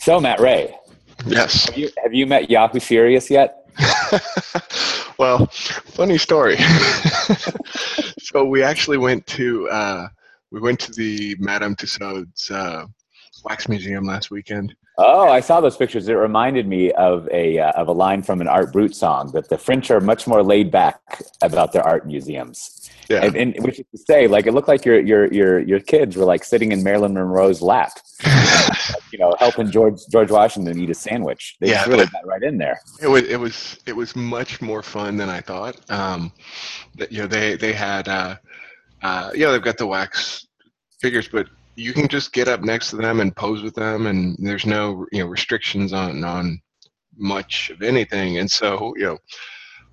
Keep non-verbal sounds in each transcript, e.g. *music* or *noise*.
So, Matt Ray, Yes. have you, have you met Yahoo Serious yet? *laughs* well, funny story. *laughs* so we actually went to uh, we went to the Madame Tussauds uh, wax museum last weekend. Oh, I saw those pictures. It reminded me of a uh, of a line from an Art Brut song that the French are much more laid back about their art museums. Yeah. And, and which is to say, like it looked like your your your your kids were like sitting in Marilyn Monroe's lap, *laughs* you know, helping George George Washington eat a sandwich. They Yeah. really got right in there. It was it was it was much more fun than I thought. Um, that you know they they had uh, uh, yeah they've got the wax figures, but you can just get up next to them and pose with them, and there's no you know restrictions on on much of anything. And so you know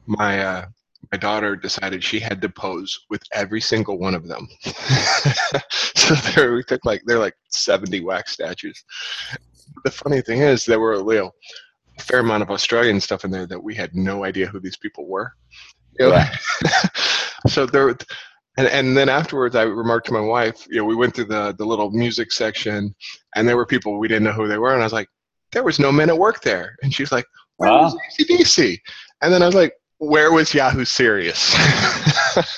my uh, my daughter decided she had to pose with every single one of them. *laughs* so there we took like they're like 70 wax statues. The funny thing is there were you know a fair amount of Australian stuff in there that we had no idea who these people were. You know? Yeah. *laughs* so there, and, and then afterwards, I remarked to my wife, you know, we went through the the little music section, and there were people we didn't know who they were, and I was like, there was no men at work there, and she's like, where Wow. was ACDC? And then I was like, where was Yahoo Serious? *laughs*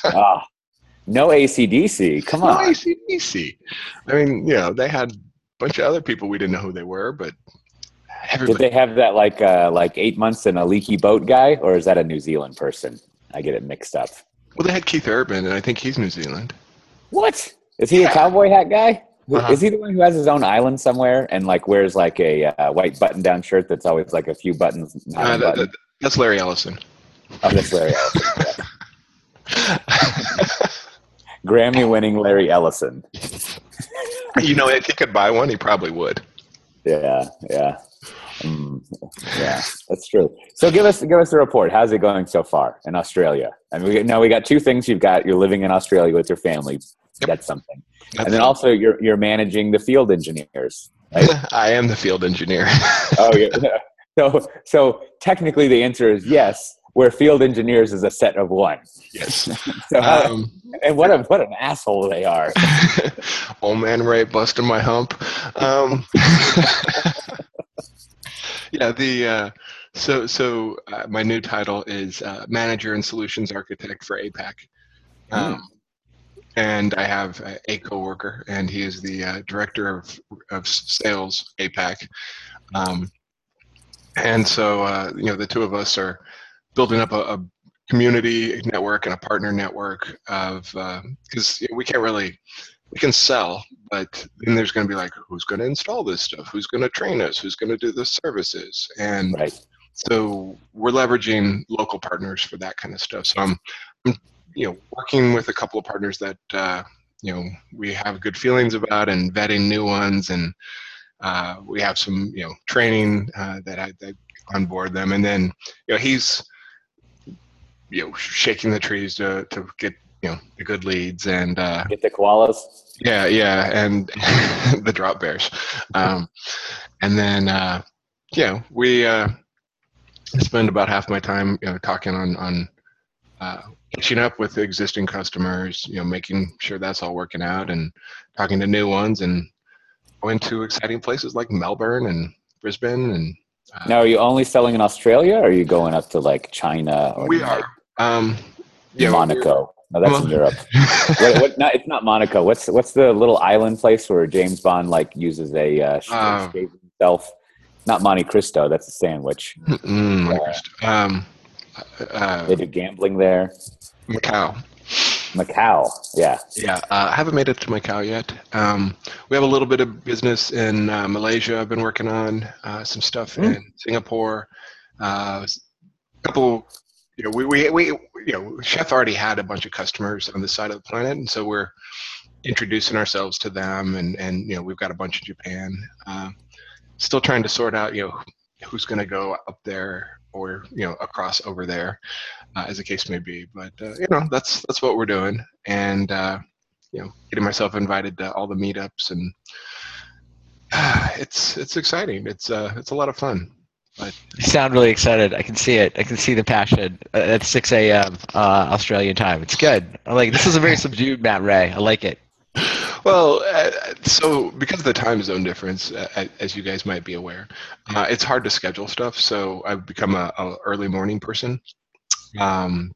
Ah, no ACDC. Come no on. ACDC. I mean, you know, they had a bunch of other people we didn't know who they were, but Did they have that like uh, like eight months in a leaky boat guy, or is that a New Zealand person? I get it mixed up. Well, they had Keith Urban, and I think he's New Zealand. What is he a cowboy hat guy? Uh-huh. Is he the one who has his own island somewhere and like wears like a uh, white button-down shirt that's always like a few buttons? Uh, that- button? that- that's Larry Ellison. oh, that's Larry Ellison. *laughs* Grammy-winning Larry Ellison. you know, if he could buy one, he probably would. Yeah, yeah, Mm, yeah. That's true. So give us give us a report. How's it going so far in Australia? And we now we got two things. You've got you're living in Australia with your family. Yep. That's something. That's and then also you're you're managing the field engineers. *laughs* I am the field engineer. *laughs* Oh yeah. So so technically the answer is yes. Where field engineers is a set of one. yes. *laughs* So how- Um, and what a what an asshole they are. old man Ray busting my hump. Um, yeah, the uh, so so uh, my new title is uh, manager and solutions architect for APAC. Um, and I have a, a coworker, and he is the uh, director of of sales APAC. Um, and so uh, you know the two of us are building up a, a community network and a partner network of because we can't really we can sell, but then there's going to be like, who's going to install this stuff? Who's going to train us? Who's going to do the services? And Right. so we're leveraging local partners for that kind of stuff. So I'm, I'm you know, working with a couple of partners that uh, you know we have good feelings about, and vetting new ones, and uh, we have some you know training uh, that I that onboard them, and then you know he's you know shaking the trees to to get you know the good leads and uh, Get the koalas. yeah, yeah, and *laughs* the drop bears, um, and then uh, yeah, we uh, spend about half my time, you know, talking on on uh, catching up with existing customers, you know, making sure that's all working out, and talking to new ones, and going to exciting places like Melbourne and Brisbane, and uh, Now, are you only selling in Australia, or are you going up to like China or we like, are. Um, yeah, Monaco? No, that's in Europe. *laughs* what, what, not, it's not Monaco. What's what's the little island place where James Bond like uses a uh, Uh, himself? Not Monte Cristo. That's a sandwich. Yeah. Um, uh, They do gambling there. Macau. Macau. Yeah. Yeah, uh, I haven't made it to Macau yet. Um, we have a little bit of business in uh, Malaysia. I've been working on uh, some stuff Mm. in Singapore. Uh, a couple, you know, we, we, we, you know, Chef already had a bunch of customers on this side of the planet, and so we're introducing ourselves to them, and and you know, we've got a bunch in Japan. Uh, still trying to sort out, you know, who's going to go up there or you know across over there, uh, as the case may be. But uh, you know, that's that's what we're doing, and uh, you know, getting myself invited to all the meetups, and *sighs* it's it's exciting. It's uh, it's a lot of fun. You sound really excited. I can see it. I can see the passion uh, at 6 a.m. Uh, Australian time. It's good. I like. This is a very *laughs* subdued Matt Ray. I like it. Well, uh, so because of the time zone difference, uh, as you guys might be aware, uh, it's hard to schedule stuff. So I've become a, a early morning person. Um,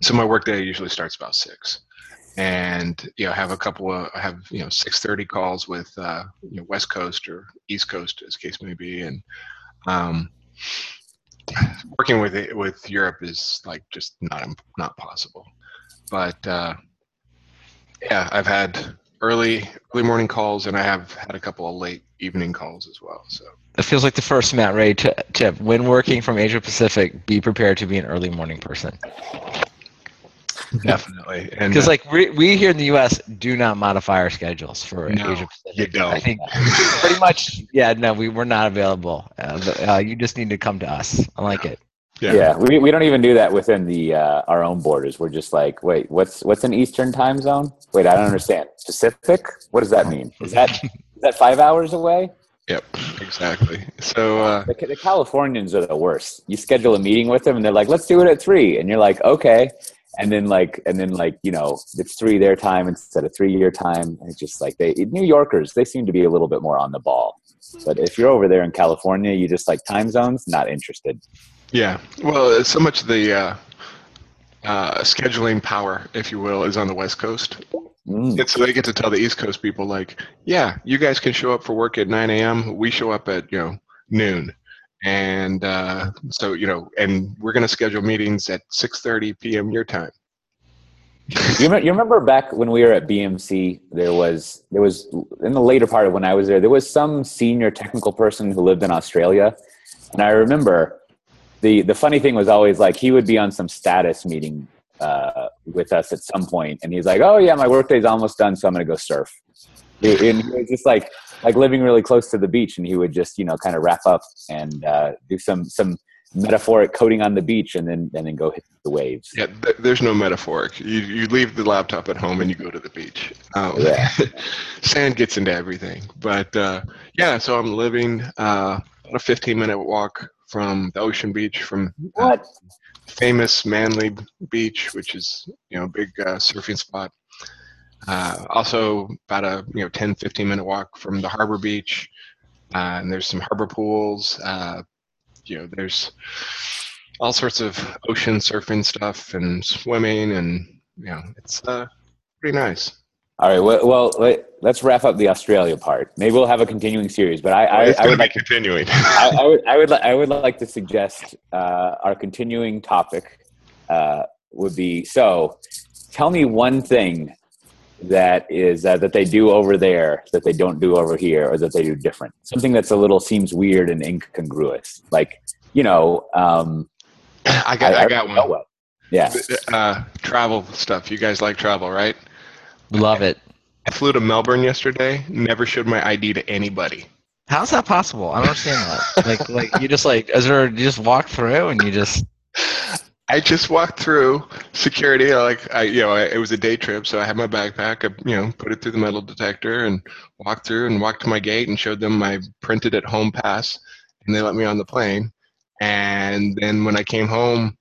so my workday usually starts about six, and you know have a couple of I have you know six thirty calls with uh, you know West Coast or East Coast as case may be, and um, working with it, with Europe is like just not not possible. But uh, yeah, I've had early early morning calls, and I have had a couple of late evening calls as well. So it feels like the first Matt Ray tip: when working from Asia Pacific, be prepared to be an early morning person. *laughs* Definitely, because uh, like we, we here in the U.S. do not modify our schedules for no, Asia Pacific. You don't. I think *laughs* pretty much, yeah. No, we we're not available. Uh, but, uh, you just need to come to us. I like it. Yeah. yeah, we, we don't even do that within the uh, our own borders. We're just like, wait, what's what's an Eastern time zone? Wait, I don't understand. Pacific? What does that *laughs* mean? Is that is that five hours away? Yep, exactly. So uh, the, the Californians are the worst. You schedule a meeting with them, and they're like, "Let's do it at 3. and you're like, "Okay," and then like, and then like, you know, it's three their time instead of three year time. It's just like they New Yorkers, they seem to be a little bit more on the ball. But if you're over there in California, you just like time zones, not interested. Yeah. Well, so much the uh, uh, scheduling power, if you will, is on the West Coast. Mm. And so they get to tell the East Coast people, like, yeah, you guys can show up for work at 9 a.m. We show up at, you know, noon. And uh, so, you know, and we're going to schedule meetings at 6.30 p.m. your time. you, remember, back when we were at BMC, there was, there was, in the later part of when I was there, there was some senior technical person who lived in Australia. And I remember the the funny thing was always like he would be on some status meeting uh, with us at some point, and he's like, "Oh yeah, my workday's almost done, so I'm gonna go surf." and he was just like like living really close to the beach, and he would just you know kind of wrap up and uh, do some some metaphoric coding on the beach, and then and then go hit the waves. Yeah, th- there's no metaphoric. You you leave the laptop at home and you go to the beach. Um, yeah. *laughs* sand gets into everything, but uh, yeah. So I'm living uh, about a 15 minute walk from the Ocean Beach, from uh, what famous Manly Beach, which is you know a big uh, surfing spot. Uh, also, about a you know 10, 15 minute walk from the harbor beach, uh, and there's some harbor pools. Uh, you know, there's all sorts of ocean surfing stuff and swimming, and you know, it's uh, pretty nice. All right. Well, well let, us wrap up the Australia part. Maybe we'll have a continuing series, but I, well, I, I would like continuing. *laughs* I, I, would, I would, I would like to suggest uh, our continuing topic uh, would be so. Tell me one thing that is uh, that they do over there that they don't do over here, or that they do different. Something that's a little seems weird and incongruous. Like you know, um, I got, I, got one. Yeah. Uh, travel stuff. You guys like travel, right? Love it. I flew to Melbourne yesterday. Never showed my ID to anybody. How's that possible? I don't understand that. like, like you just like, is there? You just walk through and you just. I just walked through security. Like I, you know, I, it was a day trip, so I had my backpack. I, you know, put it through the metal detector and walked through and walked to my gate and showed them my printed at home pass, and they let me on the plane. And then when I came home,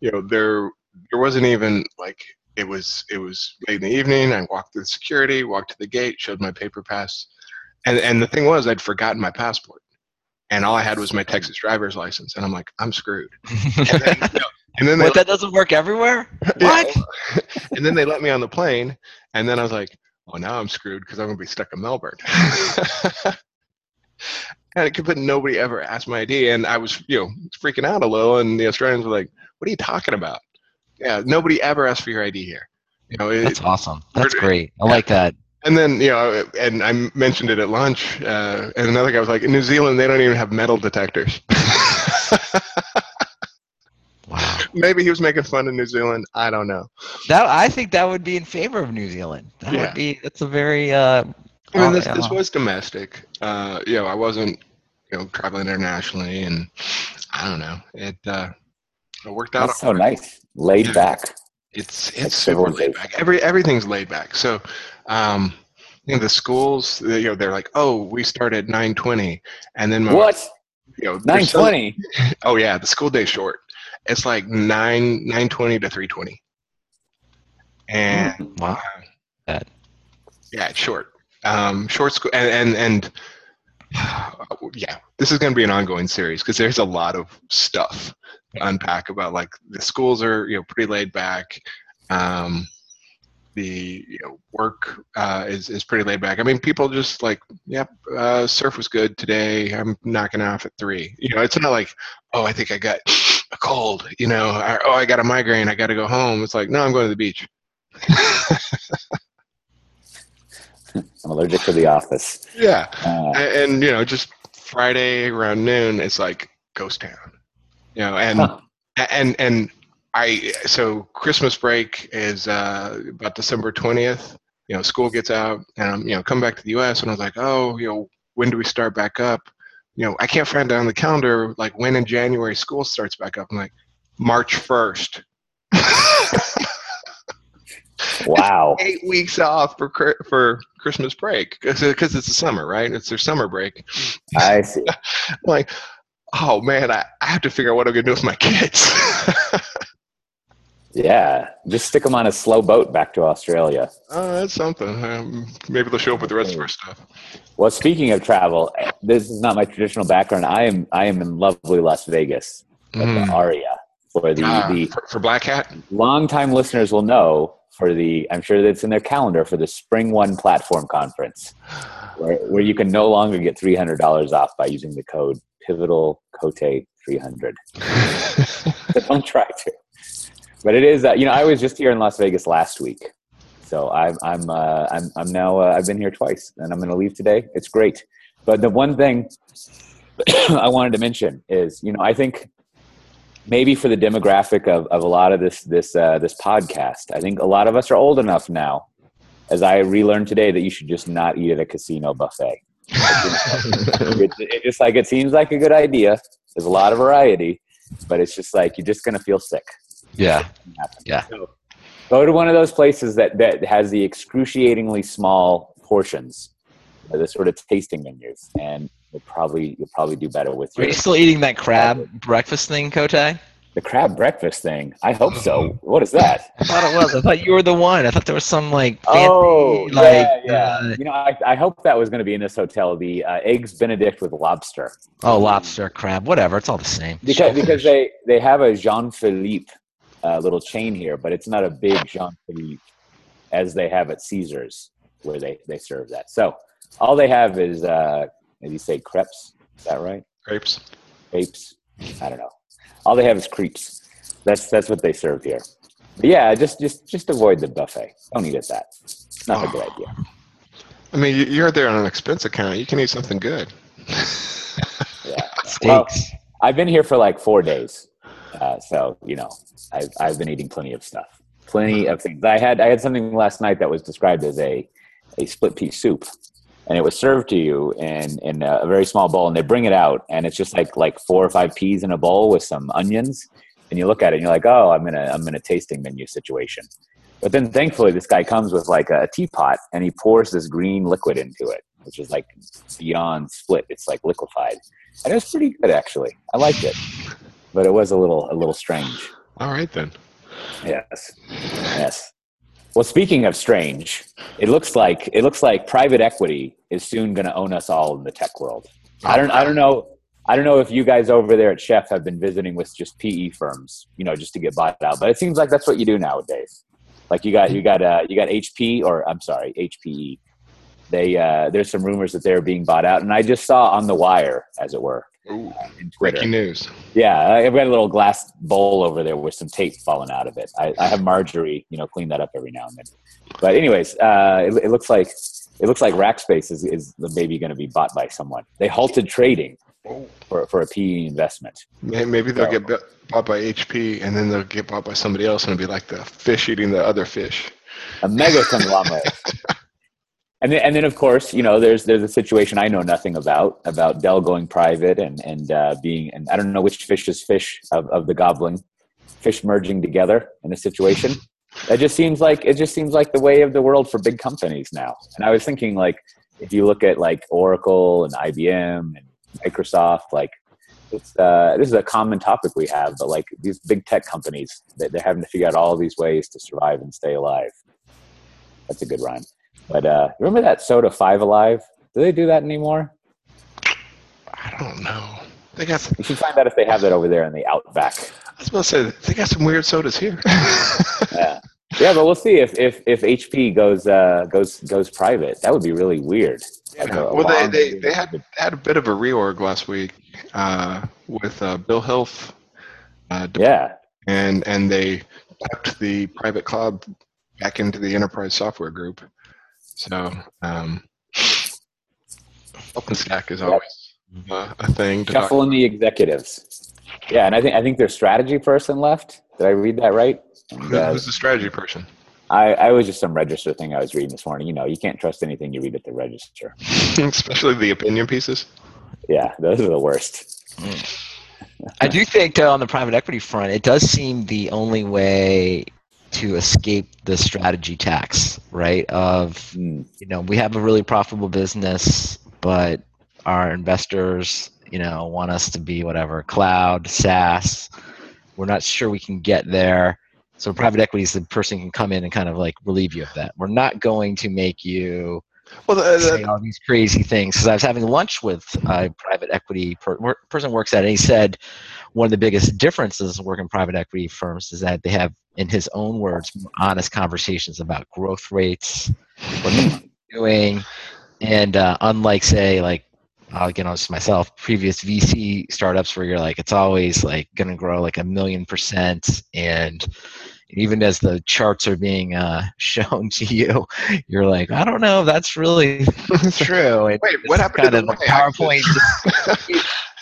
you know, there there wasn't even like it was it was late in the evening. I walked through the security, walked to the gate, showed my paper pass, and and the thing was I'd forgotten my passport, and all I had was my Texas driver's license, and I'm like I'm screwed. *laughs* then, you know, and then what, that doesn't work everywhere. *laughs* What? *laughs* and then they let me on the plane, and then I was like, oh now I'm screwed because I'm gonna be stuck in Melbourne. *laughs* and it could, but nobody ever asked my ID, and I was you know freaking out a little, and the Australians were like, "What are you talking about?" yeah, nobody ever asked for your ID here. You know, it, that's awesome. That's great. I like that. And then you know, and I mentioned it at lunch, uh, and another guy was like, "In New Zealand, they don't even have metal detectors." Wow. Maybe he was making fun of New Zealand. I don't know. That I think that would be in favor of New Zealand. That yeah. would be. That's a very. Uh, I mean, this, this was domestic. Uh, you know, I wasn't, you know, traveling internationally, and I don't know. It uh, it worked out. That's so nice laid yeah. back. It's it's super laid back. Every everything's laid back. So, um, you know, the schools, you know, they're like, oh, we start at nine twenty, and then my, what? You know, nine twenty. *laughs* Oh yeah, the school day's short. It's like nine nine twenty to three twenty. And mm, wow, uh, yeah, it's short. Um, short school and and, and *sighs* yeah, this is going to be an ongoing series because there's a lot of stuff to unpack about like the schools are you know pretty laid back. Um, the you know, work uh, is is pretty laid back. I mean, people just like, yep, uh, surf was good today. I'm knocking off at three. You know, it's not like, oh, I think I got a cold. You know, or, oh, I got a migraine. I got to go home. It's like, no, I'm going to the beach. I'm *laughs* allergic to the office. Yeah, Uh, and, and you know, just Friday around noon, it's like ghost town. You know, and huh. and and I so Christmas break is uh, about December twentieth. You know, school gets out, and I'm you know come back to the U.S. and I was like, oh, you know, when do we start back up? You know, I can't find it on the calendar like when in January school starts back up. I'm like, March first. *laughs* Wow. Eight weeks off for for Christmas break because it's the summer, right? It's their summer break. I see. *laughs* I'm like, oh man, I, I have to figure out what I'm gonna do with my kids. *laughs* Yeah. Just stick them on a slow boat back to Australia. Oh, that's something. Um, maybe they'll show up with the rest of our stuff. Well, speaking of travel, this is not my traditional background. I am I am in lovely Las Vegas at Mm. the Aria. For the, Ah, the for, for Black Hat. longtime listeners will know for the I'm sure that's in their calendar for the Spring One Platform Conference, where, where you can no longer get three hundred dollars off by using the code Pivotal Cote three hundred. So *laughs* don't try to. But it is, uh, you know, I was just here in Las Vegas last week, so I'm I'm uh, I'm I'm now uh, I've been here twice, and I'm going to leave today. It's great, but the one thing *clears throat* I wanted to mention is, you know, I think maybe for the demographic of, of a lot of this this uh, this podcast, I think a lot of us are old enough now, as I relearned today, that you should just not eat at a casino buffet. *laughs* it, it just like it seems like a good idea. There's a lot of variety, but it's just like you're just going to feel sick Yeah. Yeah. So go to one of those places that, that has the excruciatingly small portions, the sort of tasting menus, and you'll probably you'll probably do better with Are your you still eating that crab breakfast thing, Cote? The crab breakfast thing. I hope so. What is that? *laughs* I thought it was. I thought you were the one. I thought there was some like fancy, oh, like yeah, yeah. uh, you know, I, I hope that was going to be in this hotel. The uh, eggs Benedict with lobster, oh lobster, crab, whatever. It's all the same. because because they they have a Jean Philippe uh, little chain here, but it's not a big Jean Philippe as they have at Caesars where they they serve that. So all they have is uh, did you say crepes? Is that right? Crepes. Crepes? I don't know. All they have is crepes. That's that's what they serve here. But yeah, just just just avoid the buffet. Don't eat at that. It's not a good idea. I mean, you- you're there on an expense account. You can eat something good. *laughs* Yeah. *laughs* Steaks. I've been here for like four days, uh, so you know I've I've been eating plenty of stuff, plenty of things. I had I had something last night that was described as a a split pea soup, and it was served to you in in a very small bowl, and they bring it out, and it's just like like four or five peas in a bowl with some onions, and you look at it, and you're like, oh, I'm in a I'm in a tasting menu situation. But then thankfully, this guy comes with like a teapot, and he pours this green liquid into it, which is like beyond split. It's like liquefied and it was pretty good actually. I liked it, but it was a little a little strange. All right then. Yes, yes. Well, speaking of strange, it looks like it looks like private equity is soon going to own us all in the tech world. I don't I don't know I don't know if you guys over there at Chef have been visiting with just PE firms, you know, just to get bought out. But it seems like that's what you do nowadays. Like you got you got uh, you got HP or I'm sorry HPE. They uh, there's some rumors that they're being bought out, and I just saw on the wire, as it were, Ooh, in Twitter. breaking news. Yeah, I've got a little glass bowl over there with some tape falling out of it. I, I have Marjorie, you know, clean that up every now and then. But anyways, uh, it, it looks like it looks like Rackspace is, is the maybe going to be bought by someone. They halted trading for, for a PE investment. Maybe they'll So- get bought by HP, and then they'll get bought by somebody else, and it'll be like the fish eating the other fish. a mega conglomerate. *laughs* and then, and then, of course, you know, there's there's a situation I know nothing about about Dell going private and and uh, being and I don't know which fish is fish of, of the gobbling fish merging together in a situation. That just seems like it just seems like the way of the world for big companies now. And I was thinking like if you look at like Oracle and IBM and Microsoft, like it's uh, this is a common topic we have, but like these big tech companies, they- they're having to figure out all these ways to survive and stay alive. That's a good rhyme. But uh, remember that soda Five Alive? Do they do that anymore? I don't know. They got. Some, You should find out if they have that over there in the Outback. I was about to say they got some weird sodas here. *laughs* Yeah, yeah, but we'll see if if if HP goes uh, goes goes private. That would be really weird. Yeah, well, they, they, they had had a bit of a reorg last week uh, with uh, Bill Hilf, uh, yeah, and and they tucked the private cloud back into the enterprise software group. So um, OpenStack is always uh, a thing. To talk. shuffling the executives. Yeah, and I think I think their strategy person left. Did I read that right? And, Who- uh, Who's the strategy person? I, I was just some register thing I was reading this morning. You know, you can't trust anything you read at the register. *laughs* Especially the opinion pieces. Yeah, those are the worst. I do think uh, on the private equity front, it does seem the only way to escape the strategy tax, right? Of Mm. you know, we have a really profitable business, but our investors, you know, want us to be whatever cloud, SaaS. We're not sure we can get there. So private equity is the person who can come in and kind of like relieve you of that. We're not going to make you Well, the, say all these crazy things. Because I was having lunch with a private equity per, person works at it, and he said one of the biggest differences working private equity firms is that they have, in his own words, more honest conversations about growth rates, what they're doing, and uh, unlike say like. I'll get on this myself. Previous VC startups where you're like, it's always like going to grow like a million percent, and even as the charts are being uh, *laughs* shown to you, you're like, I don't know if that's really *laughs* true. *laughs* Wait, what happened to the PowerPoint?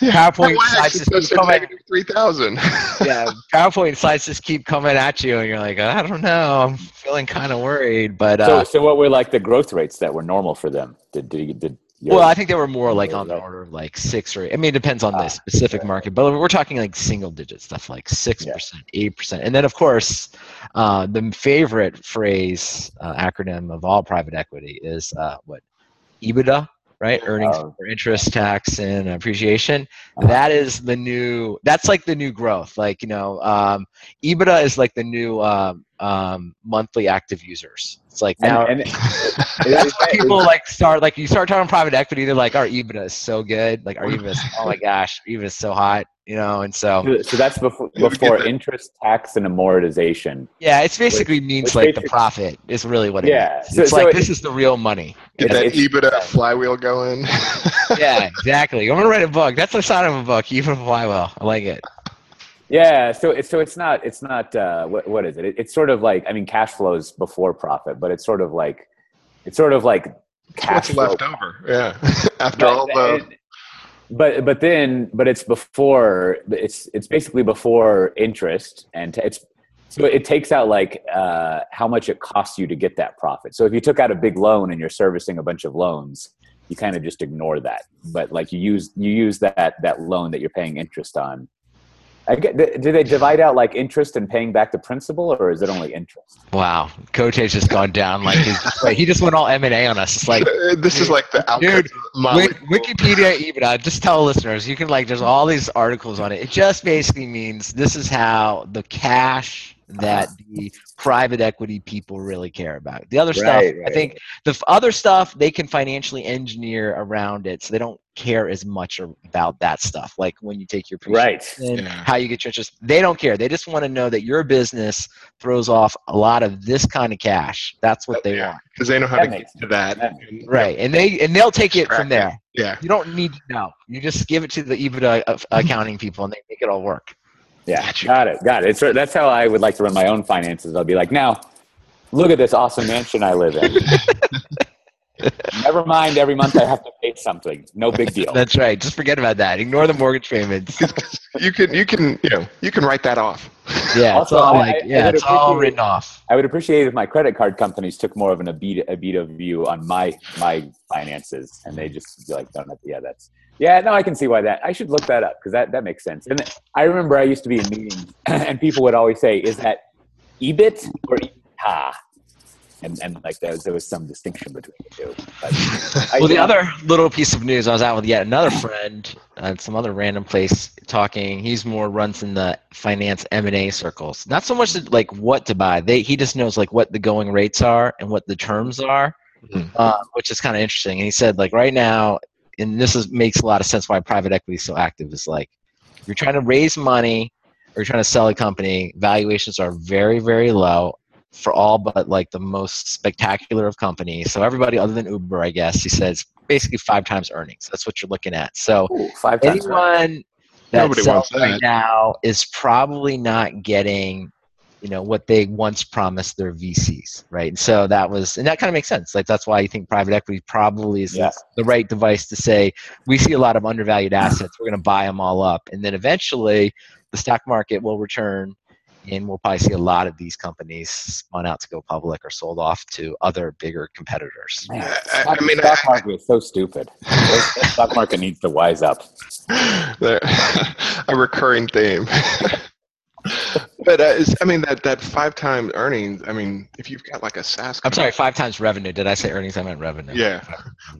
PowerPoint slides just keep coming. negative 3,000? *laughs* Yeah, PowerPoint slides just keep coming at you, and you're like, I don't know. I'm feeling kind of worried, but So, uh, so what were like the growth rates that were normal for them? Did did, did your- well, I think they were more like on the order of like six or. I mean, it depends on Ah, the specific right. market, but we're talking like single digit stuff, like six percent, eight percent, and then of course, uh, the favorite phrase uh, acronym of all private equity is uh, what EBITDA, right? Earnings Oh. for interest, tax, and appreciation. Uh-huh. That is the new. That's like the new growth. Like you know, um, EBITDA is like the new um, um, monthly active users. It's like now. and, and that's when people like start like you start talking private equity. They're like, our EBITDA is so good. Like our EBITDA, is, oh my gosh, our EBITDA is so hot. You know, and so so that's before Yeah, we get before interest, tax, and amortization. yeah, it's basically means which like the profit is really what it Yeah, means. it's so like it- this is the real money. Get that it's- EBITDA flywheel going. *laughs* yeah, exactly. I'm gonna write a book. That's the sign of a book. Even flywheel. I like it. Yeah, so it's so it's not it's not uh, what what is it? it? It's sort of like I mean, cash flows before profit, but it's sort of like it's sort of like cash What's left over? Yeah. *laughs* After But- all the. but but then but it's before it's it's basically before interest and t- it's so it takes out like uh, how much it costs you to get that profit. So if you took out a big loan and you're servicing a bunch of loans, you kind of just ignore that. But like you use you use that that loan that you're paying interest on. I get, do they divide out like interest and paying back the principal, or is it only interest? Wow, Cote's just gone down. Like he's just, like, he just went all M and A on us. It's like uh, this is like the Dude, outcome. Motley Wik- Wikipedia EBITDA. Uh, just tell listeners you can like. There's all these articles on it. It just basically means this is how the cash that *laughs* the private equity people really care about. The other stuff, Right, I think, the other stuff they can financially engineer around it, so they don't care as much about that stuff. Like when you take your Right. and Yeah. how you get your interest. They don't care. They just want to know that your business throws off a lot of this kind of cash. That's what they Yeah. want. because they know how That to get makes to that. That Right. And they and they'll take it from there. Yeah. You don't need to know. You just give it to the EBITDA accounting people and they make it all work. Yeah, Gotcha. got it, got it. It's, that's how I would like to run my own finances. I'll be like, now, look at this awesome mansion I live in. *laughs* Never mind, every month I have to pay something. No big deal. That's right. Just forget about that. Ignore the mortgage payments. you can you can you know you can write that off. Yeah, Also, it's all like I- I yeah, would it's all written off. I would appreciate if my credit card companies took more of an EBITDA, EBITDA view on my my finances, and they just be like, "No, no, yeah, that's yeah, no, I can see why that. I should look that up because that that makes sense." And I remember I used to be in meetings, *clears throat* and people would always say, "Is that EBIT or EBITDA?" And and like there was, there was some distinction between the two. But I- Well, the other little piece of news, I was out with yet another friend at some other random place talking. He's more runs in the finance M and A circles. Not so much like what to buy. They he just knows like what the going rates are and what the terms are. Mhm. uh, which is kind of interesting. And he said, like right now, and this is makes a lot of sense why private equity is so active. Is like you're trying to raise money or you're trying to sell a company, valuations are very very low for all but like the most spectacular of companies. So everybody other than Uber, I guess, he says basically five times earnings. That's what you're looking at. So Ooh, five times. right. anyone that Nobody sells wants right now is probably not getting you know what they once promised their VCs, right? And so that was, and that kind of makes sense. Like that's why I think private equity probably is Yeah. the right device to say we see a lot of undervalued assets, we're going to buy them all up, and then eventually the stock market will return, and we'll probably see a lot of these companies spun out to go public or sold off to other bigger competitors. Man, I- stock, I mean, stock I- market is so stupid. *laughs* the stock market needs to wise up. *laughs* *laughs* A recurring theme. But uh, is, I mean that that five times earnings. I mean, if you've got like a SaaS. I'm sorry, five times revenue. Did I say earnings? I meant revenue. Yeah.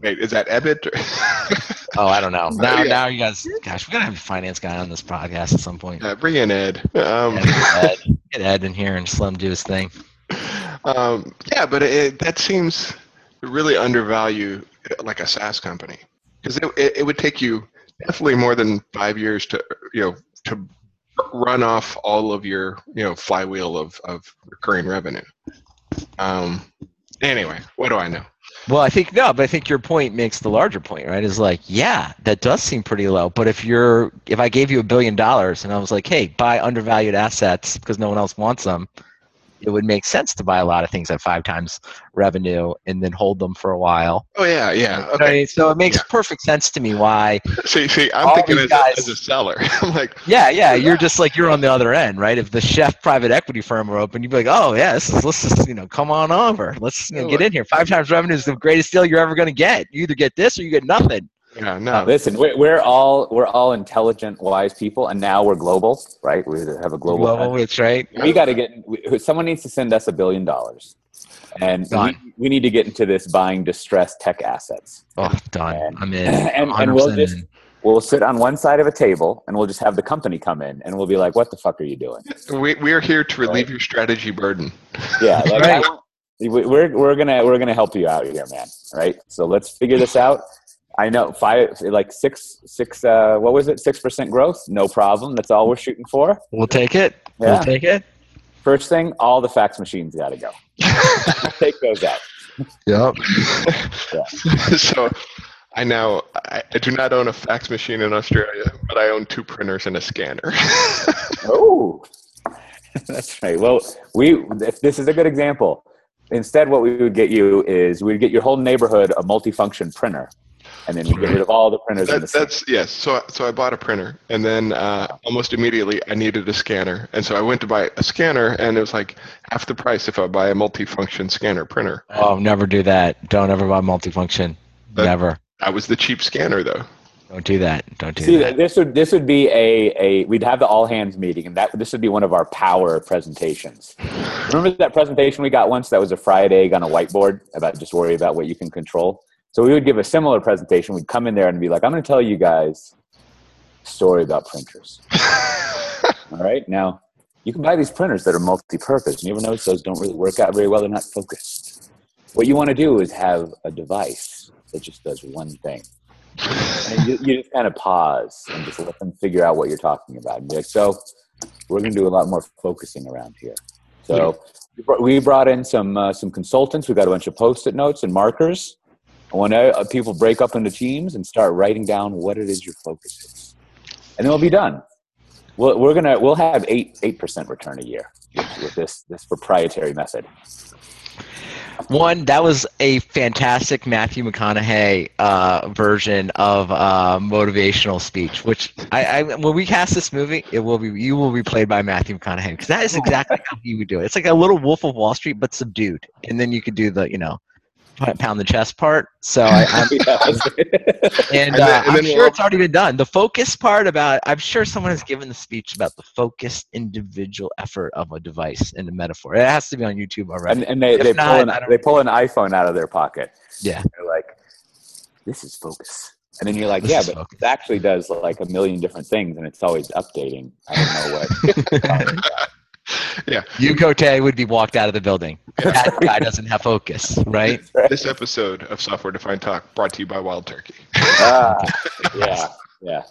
Wait, is that EBIT? *laughs* Oh, I don't know. Now, Yeah. now you guys, gosh, we're gonna have a finance guy on this podcast at some point. yeah, bring in Ed. Um, Get Ed, get Ed in here and him do his thing. um, yeah, but it, that seems to really undervalue uh, like a SaaS company because it, it, it would take you definitely more than five years to you know to run off all of your you know flywheel of, of recurring revenue. Um, anyway, what do I know? Well, I think no, but I think your point makes the larger point, right? Is like, yeah, that does seem pretty low. But if you're, if I gave you a billion dollars and I was like, hey, buy undervalued assets because no one else wants them, it would make sense to buy a lot of things at five times revenue and then hold them for a while. Oh yeah, yeah. You know what I Okay. mean? So it makes Yeah. perfect sense to me why *laughs* See, see, I'm thinking as, guys- a, as a seller. *laughs* I'm like, Yeah, yeah, you're just like you're on the other end, right? If the chef private equity firm were open, you'd be like, "Oh, yeah, this is, let's just you know come on over, let's you know, get in here. Five times revenue is the greatest deal you're ever going to get. You either get this or you get nothing." Yeah, no. Uh, listen, we're, we're all we're all intelligent, wise people, and now we're global, right? We have a global. Global, it's right. we got to get. We, someone needs to send us a billion dollars, and we, we need to get into this buying distressed tech assets. Oh, done. And- I'm in. *laughs* and- and we'll just- in. We'll sit on one side of a table, and we'll just have the company come in, and we'll be like, "What the fuck are you doing?" We, we're here to relieve your strategy burden. Yeah, like, Right. I- we're we're gonna we're gonna help you out here, man. Right? So let's figure this out. I know five, like six, six. Uh, what was it? Six percent growth? No problem. That's all we're shooting for. We'll take it. Yeah. We'll take it. First thing, all the fax machines got to go. *laughs* Take those out. Yep. *laughs* so I now I, I do not own a fax machine in Australia, but I own two printers and a scanner. *laughs* Oh, that's right. Well, we if this is a good example. Instead, what we would get you is we'd get your whole neighborhood a multifunction printer, and then we get rid of all the printers in the that, city. that's yes. So so I bought a printer, and then uh, almost immediately I needed a scanner, and so I went to buy a scanner, and it was like half the price if I buy a multifunction scanner printer. Oh, never do that. Don't ever buy multifunction. But- never. That was the cheap scanner though. Don't do that. Don't do See, that. this would this would be a, a we'd have the all hands meeting, and that this would be one of our power presentations. Remember that presentation we got once that was a fried egg on a whiteboard about just worry about what you can control. So we would give a similar presentation. We'd come in there and be like, "I'm going to tell you guys a story about printers." *laughs* all right, now you can buy these printers that are multi-purpose. You ever notice those don't really work out very well? They're not focused. What you want to do is have a device that just does one thing. And you, you just kind of pause and just let them figure out what you're talking about. And be like, so we're going to do a lot more focusing around here. So we brought- we brought in some uh, some consultants. We got a bunch of post-it notes and markers. When uh, people break up into teams and start writing down what it is your focus is, and then we'll be done. We'll, we're gonna we'll have eight eight percent return a year with this this proprietary method. One, that was a fantastic Matthew McConaughey uh, version of uh, motivational speech. Which I, I, when we cast this movie, it will be you will be played by Matthew McConaughey because that is exactly how he would do it. It's like a little Wolf of Wall Street, but subdued, and then you could do the you know pound the chest part. So I, I'm *laughs* *laughs* and, uh, and I'm sure we'll- it's already been done. The focus part about I'm sure someone has given the speech about the focused individual effort of a device in the metaphor. It has to be on YouTube already. and, and they, If they not, pull an they pull an iPhone out of their pocket. Yeah. They're like, this is focus. And then you're like, This yeah, but focus. it actually does like a million different things and it's always updating. I don't know what. *laughs* Yeah. You Cote would be walked out of the building. That *laughs* guy doesn't have focus, right? This episode of Software Defined Talk brought to you by Wild Turkey. Ah, *laughs* yeah, yeah,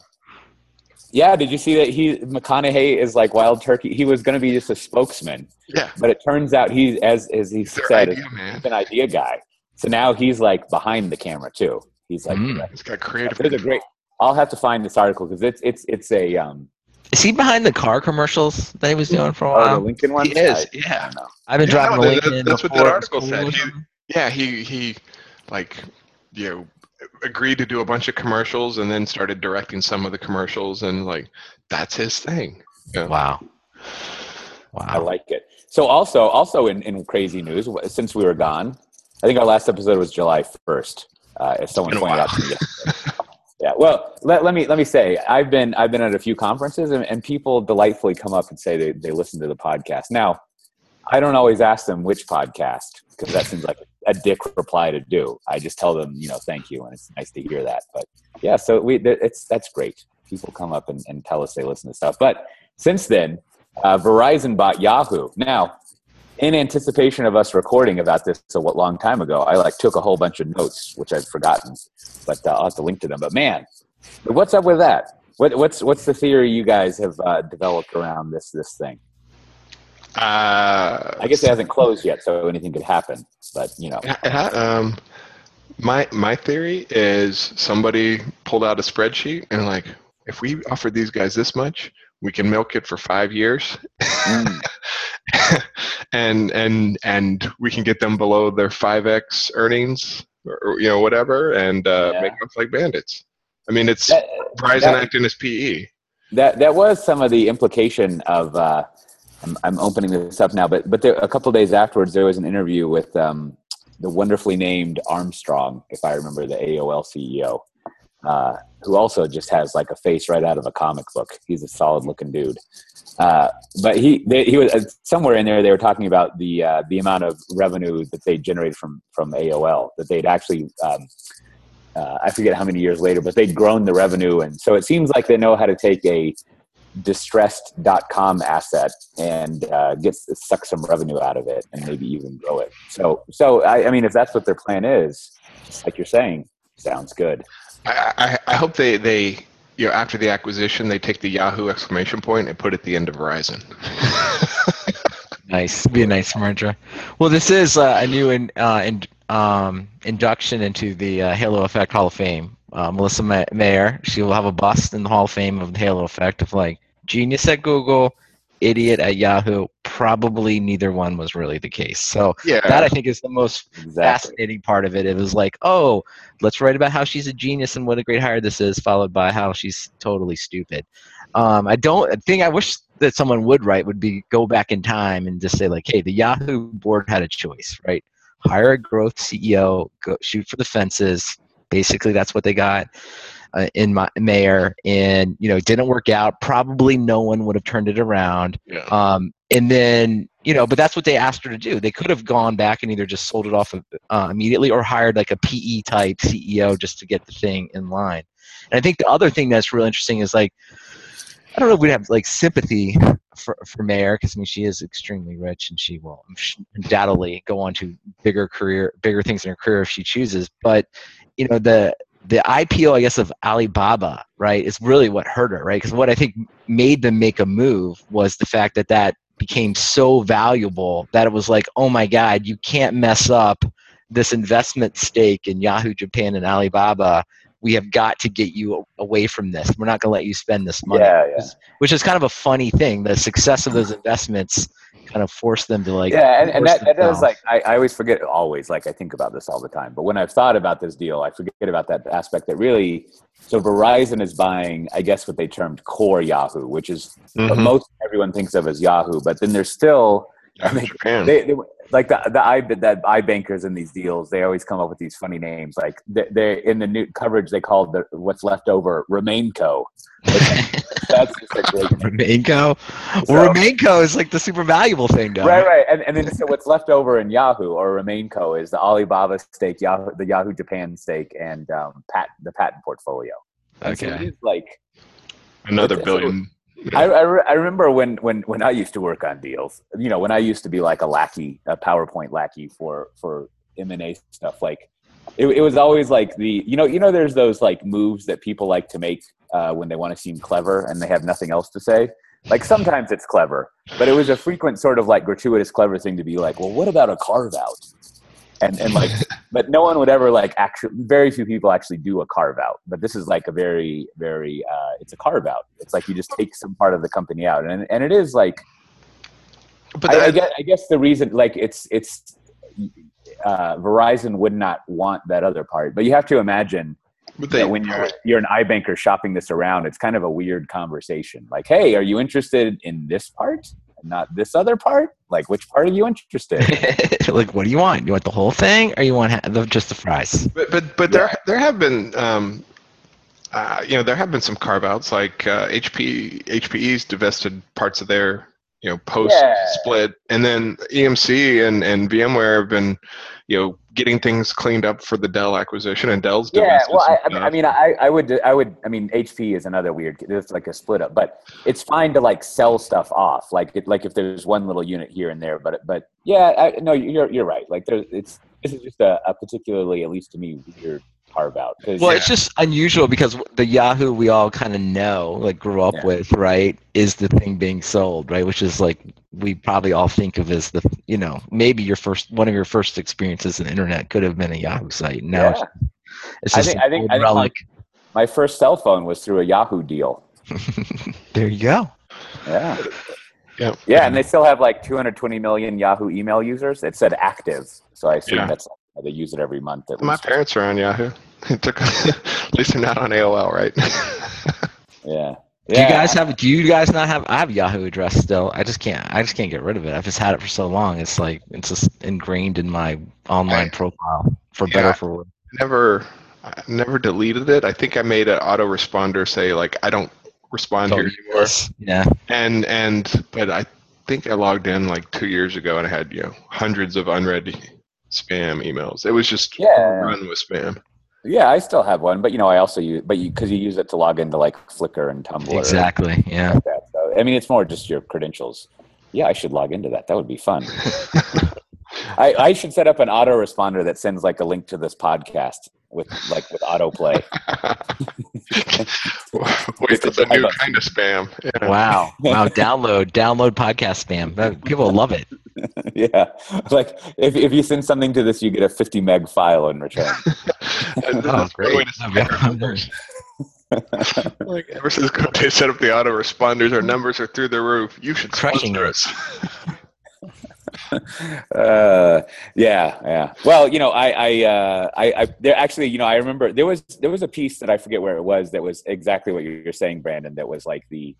yeah. Did you see that he McConaughey is like wild turkey? He was going to be just a spokesman, Yeah. but it turns out he's as as he Their said, idea, man. he's an idea guy. So now he's like behind the camera too. He's like, Mm. It's got creative. there's a great. I'll have to find this article because it's it's it's a um Is he behind the car commercials that he was doing for a oh, the? Lincoln one. He is, I, I yeah. don't. I've been Yeah, driving no, a that- Lincoln. that's what that before it was article said. He- Yeah, he he like you know agreed to do a bunch of commercials and then started directing some of the commercials and like that's his thing. Yeah. Wow. I like it. So also also in, in crazy news, since we were gone, I think our last episode was July first. Uh, as someone pointed out to me. *laughs* yeah. Well, let, let me let me say I've been I've been at a few conferences and, and people delightfully come up and say they, they listen to the podcast. Now, I don't always ask them which podcast because that seems like a dick reply to do. I just tell them, you know, thank you, and it's nice to hear that. But yeah, so we it's that's great. People come up and, and tell us they listen to stuff. But since then, uh, Verizon bought Yahoo. Now, in anticipation of us recording about this a what long time ago, I like took a whole bunch of notes, which I've forgotten, but uh, I'll have to link to them. But man, what's up with that? What, what's what's the theory you guys have uh, developed around this this thing? Uh, I guess it hasn't closed yet, so anything could happen. But you know, um, my my theory is somebody pulled out a spreadsheet and like if we offer these guys this much, we can milk it for five years, Mm. *laughs* and and and we can get them below their five x earnings or, you know whatever, and uh, Yeah. make them like bandits. I mean, it's that, Verizon that- acting as PE. that that was some of the implication of. Uh, I'm, I'm opening this up now, but but there, a couple of days afterwards, there was an interview with um, the wonderfully named Armstrong, if I remember the AOL CEO, uh, who also just has like a face right out of a comic book. He's a solid looking dude. Uh, but he they, he was uh, somewhere in there. They were talking about the uh, the amount of revenue that they generated from from AOL that they'd actually. Um, uh, I forget how many years later, but they'd grown the revenue, and so it seems like they know how to take a distressed.com asset and uh, get suck some revenue out of it and maybe even grow it. So, so I, I mean, if that's what their plan is, like you're saying, sounds good. I, I, I hope they, they, you know, after the acquisition, they take the Yahoo exclamation point and put it at the end of Verizon. *laughs* Nice. Be a nice merger. Well, this is uh, a new in, uh, in, um, induction into the uh, Halo Effect Hall of Fame. Uh, Marissa Ma- Mayer, she will have a bust in the Hall of Fame of the Halo Effect of like genius at Google, idiot at Yahoo. Probably neither one was really the case. So yeah. that I think is the most Exactly. fascinating part of it. It was like, oh, let's write about how she's a genius and what a great hire this is, followed by how she's totally stupid. Um, I don't. The thing I wish that someone would write would be go back in time and just say like, hey, the Yahoo board had a choice, right? Hire a growth CEO, go shoot for the fences. Basically, that's what they got uh, in my Mayer, and you know, it didn't work out. Probably no one would have turned it around. yeah. Um, and then, you know, but that's what they asked her to do. They could have gone back and either just sold it off uh, immediately or hired like a PE type CEO just to get the thing in line. And I think the other thing that's really interesting is like, I don't know if we'd have like sympathy for, for Mayer because I mean she is extremely rich and she will undoubtedly go on to bigger career, bigger things in her career if she chooses. But you know the the IPO, I guess, of Alibaba, right, is really what hurt her, right? Because what I think made them make a move was the fact that that became so valuable that it was like, oh my God, you can't mess up this investment stake in Yahoo Japan and Alibaba. We have got to get you away from this. We're not going to let you spend this money. Yeah, yeah. Which is- kind of a funny thing. The success of those investments kind of forced them to like. yeah, and, and that, that does like I, I always forget always like I think about this all the time. But when I've thought about this deal, I forget about that aspect that really. So Verizon is buying, I guess, what they termed core Yahoo, which is what Mhm. most everyone thinks of as Yahoo. But then there's still Yahoo they- Japan. they, they like the the i that i bankers in these deals they always come up with these funny names like they, they in the new coverage they called the what's left over remainco *laughs* that's just a great name. Remainco. So- Well, Remainco is like the super valuable thing, though. right right and, and then so what's left over in yahoo or remainco is the alibaba stake yahoo the yahoo japan stake and um pat the patent portfolio And so Okay. it is like Another It's- billion. I, I, re- I remember when, when, when I used to work on deals, you know, when I used to be like a lackey, a PowerPoint lackey for, for M&A stuff, like it, it was always like the, you know, you know, there's those like moves that people like to make uh, when they want to seem clever and they have nothing else to say. Like sometimes it's clever, but it was a frequent sort of like gratuitous clever thing to be like, well, what about a carve out? And and like *laughs* but no one would ever like actually very few people actually do a carve out but this is like a very very uh it's a carve out. It's like you just take some part of the company out and and it is like But I, I guess I guess the reason like it's it's uh Verizon would not want that other part but you have to imagine but that they, when you're you're an iBanker shopping this around it's kind of a weird conversation. Like hey are you interested in this part and not this other part like which part are you interested in? *laughs* like, what do you want? You want the whole thing, or you want ha- the, just the fries? But but but there there have been um, uh, you know there have been some carve outs like uh, HP HPE's divested parts of their you know post Yeah. split, and then EMC and and VMware have been you know getting things cleaned up for the Dell acquisition, and Dell's yeah well I, I mean, I mean I, I would i would i mean hp is another weird it's like a split up but it's fine to like sell stuff off like it, like if there's one little unit here and there but but yeah I, no you're you're right like there's it's this is just a, a particularly at least to me weird carve out because Well, it's just unusual because the Yahoo we all kind of know, like grew up Yeah. with, right, is the thing being sold, right? Which is like we probably all think of as the, you know, maybe your first one of your first experiences in the internet could have been a Yahoo site. Now yeah. it's I just think- I think- old I think relic. my first cell phone was through a yahoo deal *laughs* there you go. yeah yeah yeah and they still have like 220 million yahoo email users it said active so i assume Yeah. that's they use it every month at My least. parents are on Yahoo. *laughs* It took *laughs* at least they're not on AOL, right? yeah *laughs* yeah. Do you guys have? Do you guys not have? I have a Yahoo address still. I just can't. I just can't get rid of it. I've just had it for so long. It's like it's just ingrained in my online I- profile, for better Yeah. or for worse. never I never deleted it. I think I made an autoresponder say like I don't respond here anymore. Yeah. And and but I think I logged in like two years ago and I had you know hundreds of unread spam emails. It was just Yeah. run with spam. Yeah, I still have one, but you know, I also use, but you because you use it to log into like Flickr and Tumblr. and Exactly. Yeah. like that. So, I mean, it's more just your credentials. Yeah, I should log into that. That would be fun. *laughs* I, I should set up an autoresponder that sends like a link to this podcast with like with autoplay. *laughs* *laughs* Wait, that's a new kind of spam. Yeah. Wow. Wow. download. Download podcast spam. People will love it. *laughs* yeah, like if if you send something to this, you get a 50 meg file in return. *laughs* Oh, that's great. to spam our numbers. like ever since they set up the autoresponders, our numbers are through the roof. You should Crushing sponsor it. us. *laughs* uh, yeah, yeah. Well, you know, I, I, uh, I, I, there actually, you know, I remember there was there was a piece that I forget where it was that was exactly what you're saying, Brandon. That was like the,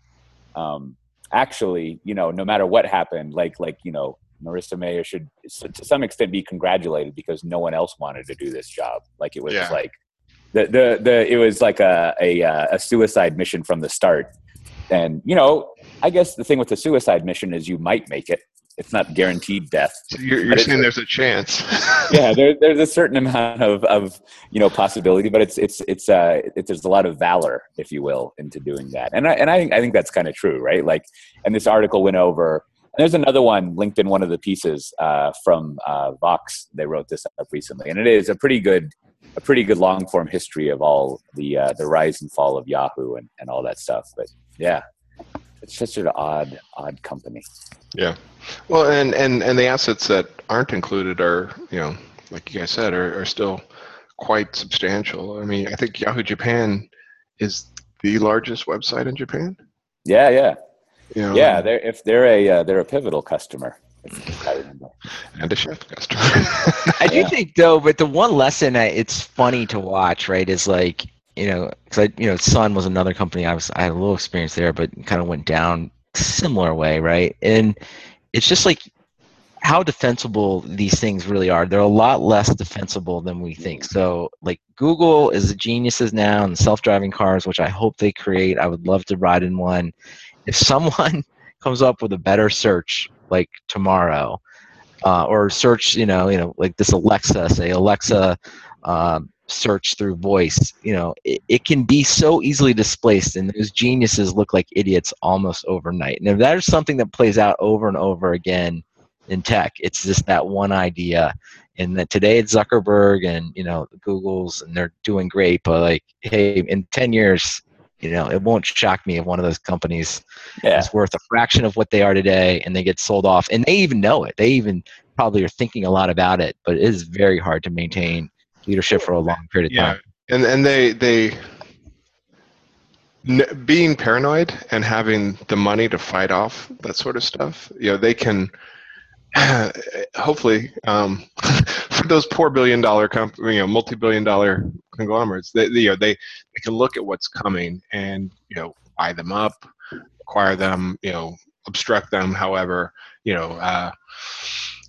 um, actually, you know, no matter what happened, like, like you know, Marissa Mayer should, to some extent, be congratulated because no one else wanted to do this job. Like it was Yeah. like the the the it was like a a uh, a suicide mission from the start. And you know, I guess the thing with the suicide mission is you might make it. It's not guaranteed death So you're, you're saying there's a chance. *laughs* yeah, there, there's a certain amount of, of you know possibility, but it's it's it's uh it, there's a lot of valor, if you will, into doing that, and I and I think I think that's kind of true, right? Like, and this article went over. There's another one linked in one of the pieces uh, from uh, Vox. They wrote this up recently, and it is a pretty good a pretty good long form history of all the uh, the rise and fall of Yahoo and, and all that stuff. But yeah, it's such an odd odd company. Yeah. Well, and, and, and the assets that aren't included are, you know, like you guys said, are, are still quite substantial. I mean, I think Yahoo Japan is the largest website in Japan. Yeah, yeah, You know, yeah. They're if they're a uh, they're a pivotal customer. I and a chef customer. *laughs* I do Yeah. think though, but the one lesson I, it's funny to watch, right, is like you know, because I, you know, Sun was another company. I was I had a little experience there, but kind of went down similar way, right? And it's just like how defensible these things really are. They're a lot less defensible than we think. So, like Google is geniuses now and self-driving cars, which I hope they create. I would love to ride in one. If someone *laughs* comes up with a better search like tomorrow, uh, or search, you know, you know, like this Alexa, say Alexa, um, search through voice you know it, it can be so easily displaced and those geniuses look like idiots almost overnight. And if there's something that plays out over and over again in tech. It's just that one idea and that today it's zuckerberg and you know google's and they're doing great but like hey in 10 years you know it won't shock me if one of those companies Yeah. is worth a fraction of what they are today and they get sold off and they even know it they even probably are thinking a lot about it but it is very hard to maintain leadership for a long period of Yeah, time and and they they n- being paranoid and having the money to fight off that sort of stuff. You know, they can *clears throat* hopefully um, *laughs* for those poor billion dollar comp- you know multi billion dollar conglomerates. They, they you know they they can look at what's coming and you know buy them up, acquire them, you know obstruct them. However, you know. Uh,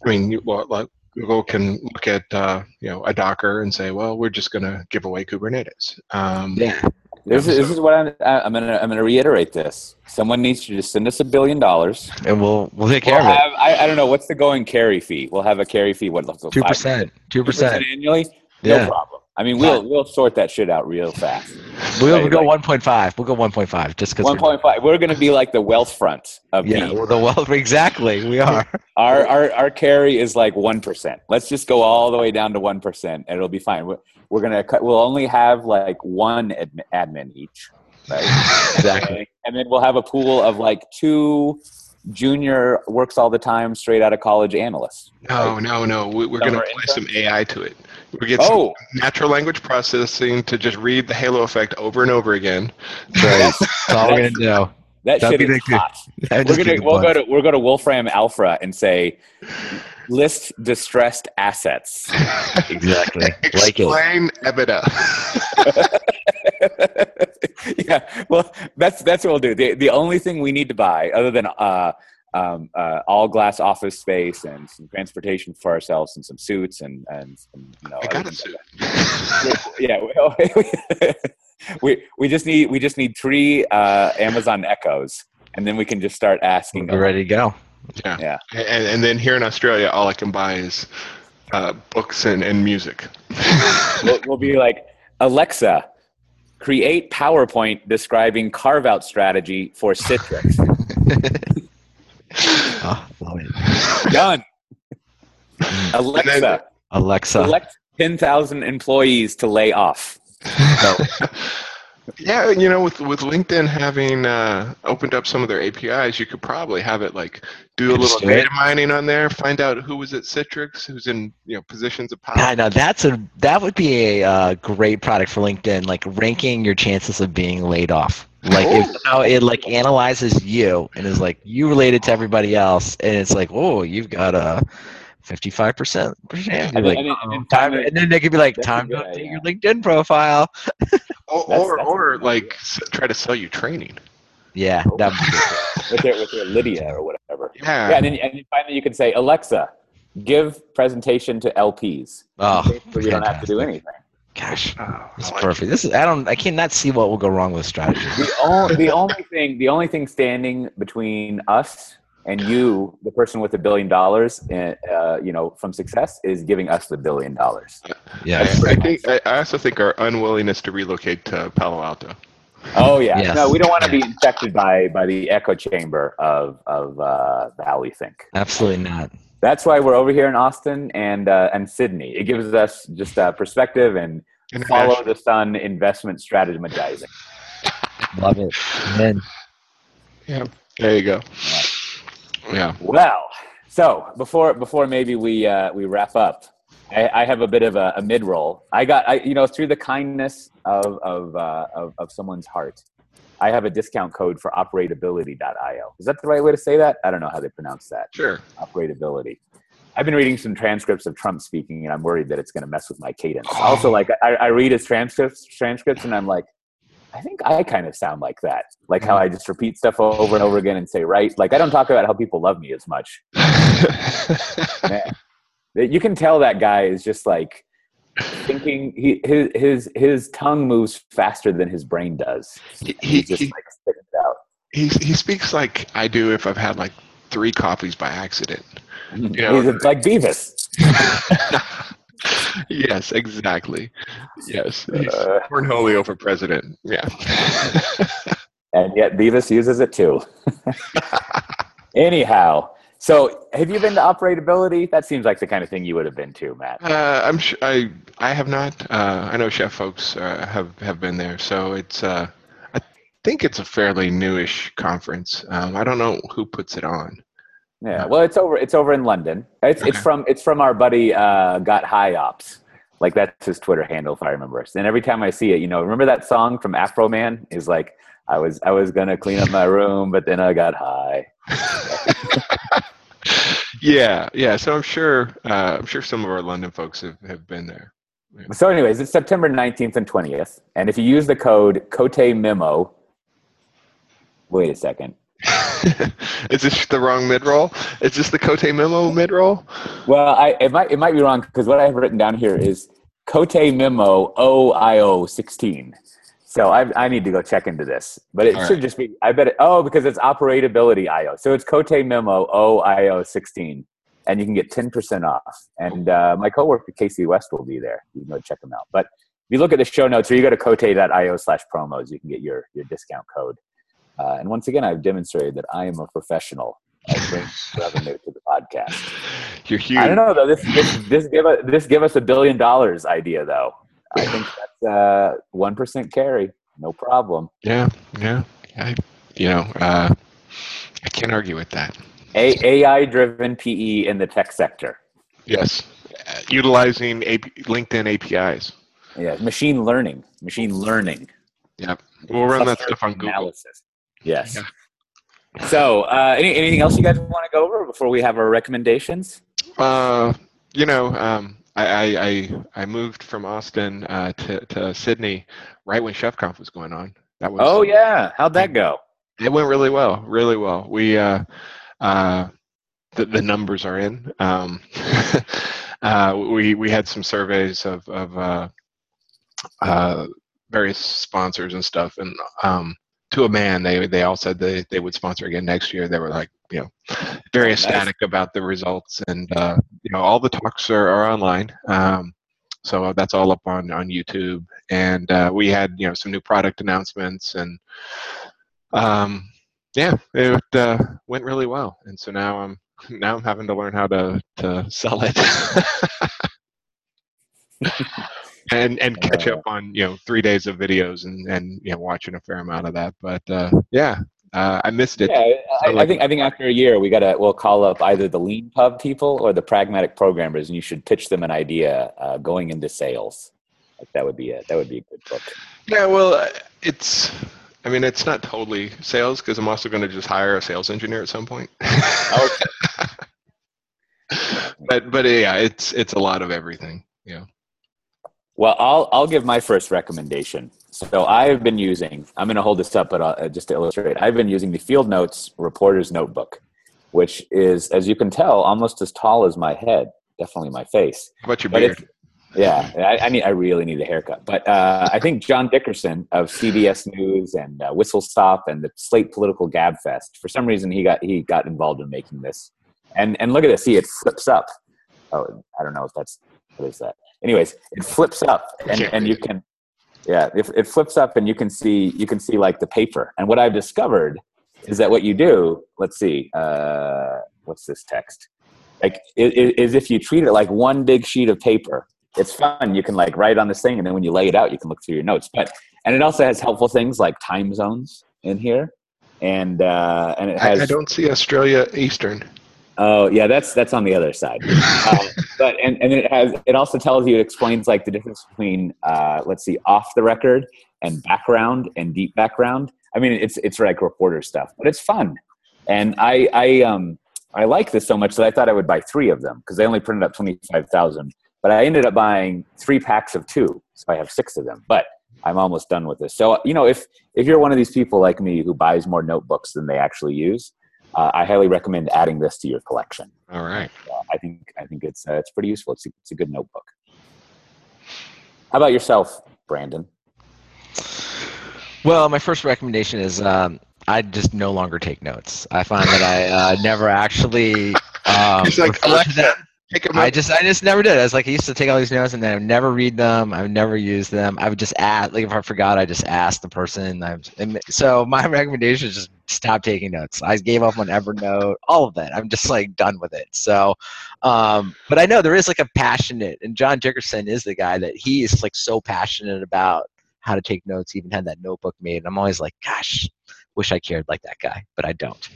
I mean, well, like Google can look at uh, you know a Docker and say, well, we're just going to give away Kubernetes. Um, yeah This, is, this is what I'm, I'm gonna I'm gonna reiterate this. Someone needs to just send us a billion dollars. and we'll we'll take We'll care of it I, I don't know what's the going carry fee. We'll have a carry fee. What two percent two percent annually? No Yeah. problem. I mean, we'll we'll sort that shit out real fast. we'll Right, go like- 1.5 we'll go 1.5 just because One point five. We're gonna be like the Wealthfront of yeah Beam. well, the wealth. *laughs* exactly we *laughs* are Our, our our carry is like one percent. Let's just go all the way down to one percent, and it'll be fine. We're, we're gonna cut. We'll only have like one admin, admin each, right? *laughs* exactly and then we'll have a pool of like two junior works all the time, straight out of college analysts. No, no, no. We, we're going to Somewhere apply some AI to it. We get some Oh, natural language processing to just read the halo effect over and over again. that's, *laughs* that's all we're gonna do that That'd shit be is *laughs* the- hot. We're gonna we'll go to we'll go to Wolfram Alpha and say list distressed assets. *laughs* exactly like it Explain EBITDA. yeah, well, that's that's what we'll do. The the only thing we need to buy, other than uh, um, uh, all glass office space and some transportation for ourselves and some suits and and some, you know. I got a suit. *laughs* yeah we, *laughs* we we just need we just need three uh, amazon echoes and then we can just start asking we're ready to go Yeah. Yeah. And, and then here in Australia, all I can buy is uh, books and, and music. *laughs* we'll, we'll be like alexa create powerpoint describing carve out strategy for citrix oh, love it. done *laughs* alexa alexa select 10000 employees to lay off *laughs* yeah, you know, with with LinkedIn having uh, opened up some of their APIs, you could probably have it like do a little do it. data mining on there, find out who was at Citrix, who's in you know positions of power. God, now that's a that would be a uh, great product for LinkedIn, like ranking your chances of being laid off. Like oh. if how it like analyzes you and is like you related to everybody else, and it's like, oh, you've got a fifty-five percent. And Like, then- and then- "Uh-oh, time, time- and then they could be like, time to update idea. your LinkedIn profile. or That's- or, that's or like try to sell you training. Yeah, oh. that would be good. *laughs* with their, with their Lynda or whatever Yeah. yeah and then, and then finally you can say alexa give presentation to lps Oh, so you don't have to do anything Gosh, Oh, I this is like perfect. This is I don't I cannot see what will go wrong with strategy. the, only, the only thing the only thing standing between us and you the person with a billion dollars uh, you know from success is giving us the billion dollars Yeah, I, I think I I also think our unwillingness to relocate to Palo Alto. oh yeah Yes. no we don't want to be infected by by the echo chamber of of uh, valley think absolutely not. That's why we're over here in austin and uh, and sydney it gives us just a perspective and follow the sun investment strategizing Love it. Man, Yeah. There you go. Yeah. Well, so before before maybe we uh, we wrap up, I, I have a bit of a, a mid roll. I got I you know through the kindness of of, uh, of of someone's heart, I have a discount code for operatability.io. Is that the right way to say that? I don't know how they pronounce that. Sure. Operatability. I've been reading some transcripts of Trump speaking, and I'm worried that it's going to mess with my cadence. Oh. Also, like I, I read his transcripts transcripts, and I'm like. I think I kind of sound like that, like how mm-hmm. I just repeat stuff over and over again and say right. Like I don't talk about how people love me as much. *laughs* You can tell that guy is just like thinking. He his his his tongue moves faster than his brain does. he, He just he, like spits it out. he, he speaks like I do if I've had like three coffees by accident. Yeah. He's like Beavis. *laughs* yes, exactly. Yes, Uh, Cornholio for president. Yeah. and yet Beavis uses it too. *laughs* *laughs* Anyhow, so have you been to Operatability? That seems like the kind of thing you would have been to, Matt. Uh, I'm sure I I have not. Uh, I know chef folks uh, have have been there, so it's. Uh, I think it's a fairly newish conference. Um, I don't know who puts it on. Yeah, well, it's over. It's over in London. It's it's from it's from our buddy uh, Got High Ops. Like that's his Twitter handle, if I remember. And every time I see it, you know, remember that song from Afroman? Is like I was I was gonna clean up my room, but then I got high. *laughs* Yeah, yeah. So I'm sure. Uh, I'm sure some of our London folks have, have been there. So, anyways, it's September nineteenth and twentieth, and if you use the code Cote Memo, wait a second. *laughs* Is this the wrong mid roll? Is this the Cote Memo mid roll? Well, I it might it might be wrong because what I have written down here is Cote Memo OIO sixteen. So I I need to go check into this, but it All should right. just be I bet it oh because it's operatability IO. So it's Cote Memo OIO sixteen, and you can get ten percent off. And uh, my coworker Casey West will be there. You can go check him out. But if you look at the show notes or you go to cote.io slash promos, you can get your your discount code. Uh, and once again, I've demonstrated that I am a professional. I bring *laughs* revenue to the podcast. You're huge. I don't know though. This this this give us this give us a billion dollars idea though. I think that's uh one percent carry, no problem. Yeah, yeah. I, you know, uh, I can't argue with that. A AI driven PE in the tech sector. Yes, uh, utilizing AP, LinkedIn APIs. Yeah, machine learning, machine learning. Yep, we'll run that stuff on Google. Analysis. Yes. Yeah. So, uh, any, anything else you guys want to go over before we have our recommendations? Uh, you know, um, I, I I I moved from Austin uh, to to Sydney right when ChefConf was going on. That was Oh yeah, how'd that go? It went really well, really well. We uh, uh, the the numbers are in. Um, *laughs* uh, we we had some surveys of of uh, uh, various sponsors and stuff, and um, to a man, they they all said they they would sponsor again next year. They were like, you know, very Nice. ecstatic about the results, and uh, you know, all the talks are, are online. Um, so that's all up on on YouTube, and uh, we had you know some new product announcements and um, yeah, it uh, went really well, and so now I'm now I'm having to learn how to to sell it, *laughs* and and catch Uh. up on you know three days of videos and and you know watching a fair amount of that. But uh, yeah, uh, I missed it. Yeah, I, I think I think after a year we gotta we'll call up either the Leanpub people or the pragmatic programmers, and you should pitch them an idea uh, going into sales. Like that would be a that would be a good book. Yeah, well, uh, it's. I mean, it's not totally sales because I'm also going to just hire a sales engineer at some point. *laughs* Okay. but but yeah, it's it's a lot of everything. Yeah. Well, I'll I'll give my first recommendation. So I've been using. I'm going to hold this up, but uh, just to illustrate, I've been using the Field Notes Reporter's Notebook, which is, as you can tell, almost as tall as my head. Definitely my face. How about your But beard? yeah, I, I need. I really need a haircut. But uh, I think John Dickerson of CBS News and uh, Whistlestop and the Slate Political Gabfest. For some reason, he got he got involved in making this. And and look at this. See, it flips up. Oh, I don't know if that's what is that. Anyways, it flips up, and and you can. Yeah, if it flips up and you can see you can see like the paper. And what I've discovered is that what you do. Let's see. Uh, what's this text? Like i- i- is if you treat it like one big sheet of paper it's fun. You can like write on this thing, and then when you lay it out, you can look through your notes. But and it also has helpful things like time zones in here, and uh, and it I, has. I don't see Australia Eastern. Oh yeah, that's that's on the other side. uh, *laughs* but and, and it has it also tells you it explains like the difference between uh, let's see off the record and background and deep background. I mean it's it's like reporter stuff, but it's fun. And I I um I like this so much that I thought I would buy three of them because they only printed up twenty five thousand. But I ended up buying three packs of two, so I have six of them. But I'm almost done with this. So you know, if if you're one of these people like me who buys more notebooks than they actually use, uh, I highly recommend adding this to your collection. All right. Uh, I think I think it's uh, it's pretty useful. It's a, it's a good notebook. How about yourself, Brandon? Well, my first recommendation is um, I just no longer take notes. I find that I uh, never actually *laughs* um, like refer to Alexa, them. 'em I just I just never did. I was like I used to take all these notes and then I would never read them. I would never use them. I would just ask like if I forgot, I just asked the person. I and so my *laughs* recommendation is just stop taking notes. I gave up on Evernote, all of that. I'm just like done with it. So, um, but I know there is like a passionate, and John Dickerson is the guy that he is like so passionate about how to take notes. He even had that notebook made. And I'm always like, gosh, wish I cared like that guy, but I don't.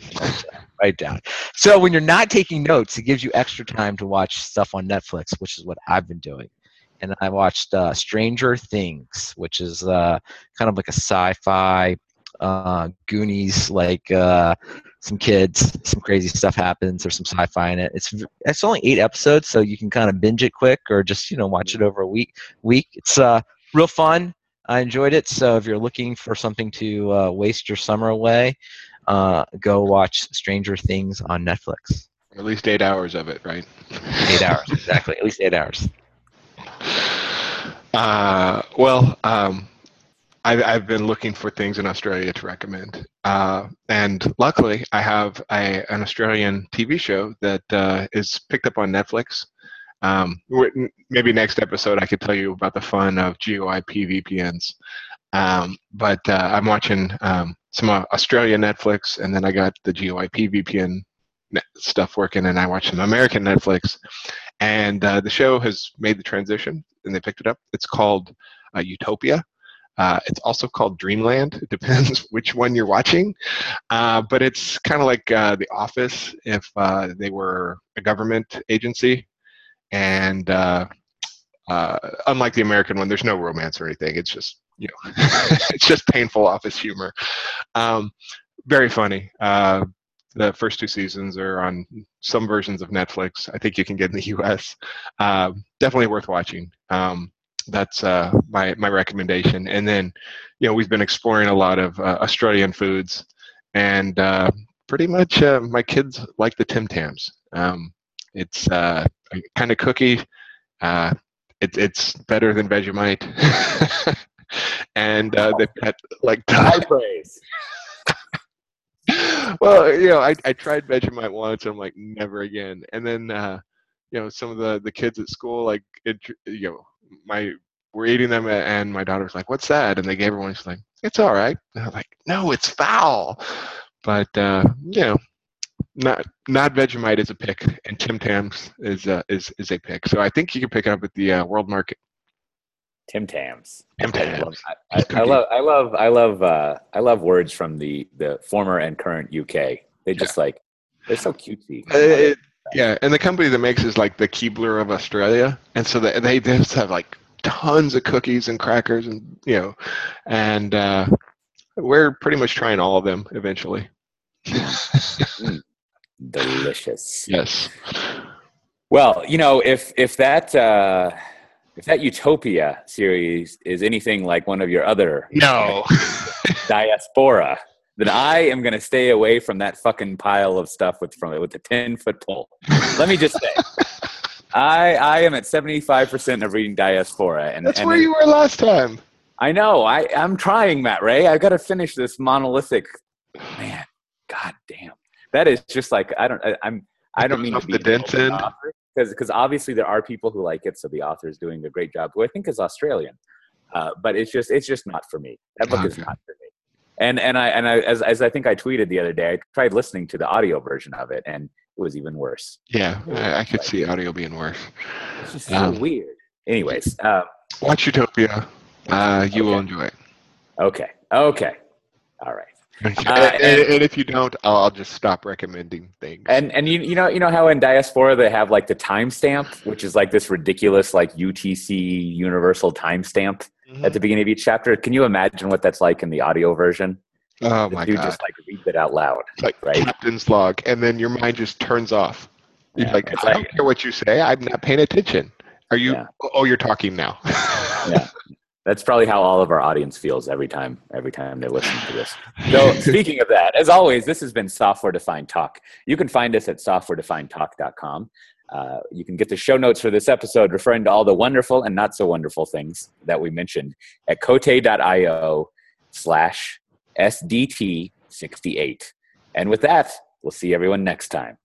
Write down. So when you're not taking notes, it gives you extra time to watch stuff on Netflix, which is what I've been doing. And I watched uh, Stranger Things, which is uh, kind of like a sci-fi uh, Goonies, like uh, some kids, some crazy stuff happens. There's some sci-fi in it. It's it's only eight episodes, so you can kind of binge it quick or just you know watch it over a week. Week. It's uh, real fun. I enjoyed it. So if you're looking for something to uh, waste your summer away, uh, go watch Stranger Things on Netflix. At least eight hours of it, right? Eight hours, *laughs* exactly. At least eight hours. Uh, well, um, I've, I've been looking for things in Australia to recommend. Uh, and luckily, I have a, an Australian TV show that uh, is picked up on Netflix. Um, maybe next episode, I could tell you about the fun of GeoIP VPNs. Um, but uh, I'm watching um, some uh, Australian Netflix, and then I got the GeoIP VPN stuff working, and I watch some American Netflix. And uh, the show has made the transition, and they picked it up. It's called uh, Utopia. Uh, it's also called Dreamland. It depends *laughs* which one you're watching. Uh, but it's kind of like The Office if they were a government agency. And uh, uh, unlike the American one, there's no romance or anything. It's just, you know, *laughs* it's just painful office humor. Um, very funny. Uh, the first two seasons are on some versions of Netflix. I think you can get in the *laughs* US. Uh, definitely worth watching. Um, that's uh, my my recommendation. And then, you know, we've been exploring a lot of uh, Australian foods, and uh, pretty much uh, my kids like the Tim Tams. Um, it's uh, kind of cookie. Uh, it, it's better than Vegemite, *laughs* and uh, they've got like *laughs* High praise. well, you know, I, I tried Vegemite once. And I'm like, never again. And then, uh, you know, some of the, the kids at school, like, it, you know, my we're eating them, and my daughter's like, "What's that?" And they gave her one. She's like, "It's all right." And I'm like, "No, it's foul." But uh, you know, not not Vegemite is a pick, and Tim Tams is uh, is is a pick. So I think you can pick it up at the uh, World Market. Tim Tams. Tim I love, Tams. I, I, I love, I love, I love, uh, I love words from the the former and current UK. They just like they're so cutesy. Uh, it- yeah, and the company that makes is like the Keebler of Australia, and so they they just have like tons of cookies and crackers, and you know, and uh, we're pretty much trying all of them eventually. *laughs* Delicious. yes. Well, you know, if if that uh, if that Utopia series is anything like one of your other No. *laughs* diaspora, then I am going to stay away from that fucking pile of stuff with from it with the ten foot pole. Let me just say, *laughs* I I am at seventy five percent of reading diaspora, and That's and where you were last time. I know I I'm trying, Matt Ray. I've got to finish this monolithic. Man, god damn, that is just like I don't I, I'm I don't mean to be in. because because obviously there are people who like it, so the author is doing a great job, who I think is Australian. Uh, but it's just it's just not for me. That book is not for me. And and I and I as as I think I tweeted the other day, I tried listening to the audio version of it, and it was even worse. Yeah, I, I could see audio being worse. It's just so Um, weird. Anyways, uh, Watch Utopia. Uh, you will enjoy it. okay, okay, all right. Uh, and, and- and if you don't, I'll, I'll just stop recommending things. And and you you know you know how in diaspora they have like the timestamp, which is like this ridiculous like UTC universal timestamp at the mm-hmm. beginning of each chapter. Can you imagine what that's like in the audio version? oh the my dude god! just like reads it out loud. Like right? captain's log, and then your mind just turns off. You're Yeah, like, I like- don't care what you say. I'm not paying attention. Are you? Yeah. Oh, oh you're talking now. Yeah. *laughs* That's probably how all of our audience feels every time every time they listen to this. *laughs* So speaking of that, as always, this has been Software Defined Talk. You can find us at softwaredefinedtalk.com. Uh, you can get the show notes for this episode referring to all the wonderful and not so wonderful things that we mentioned at cote.io slash SDT68. And with that, we'll see everyone next time.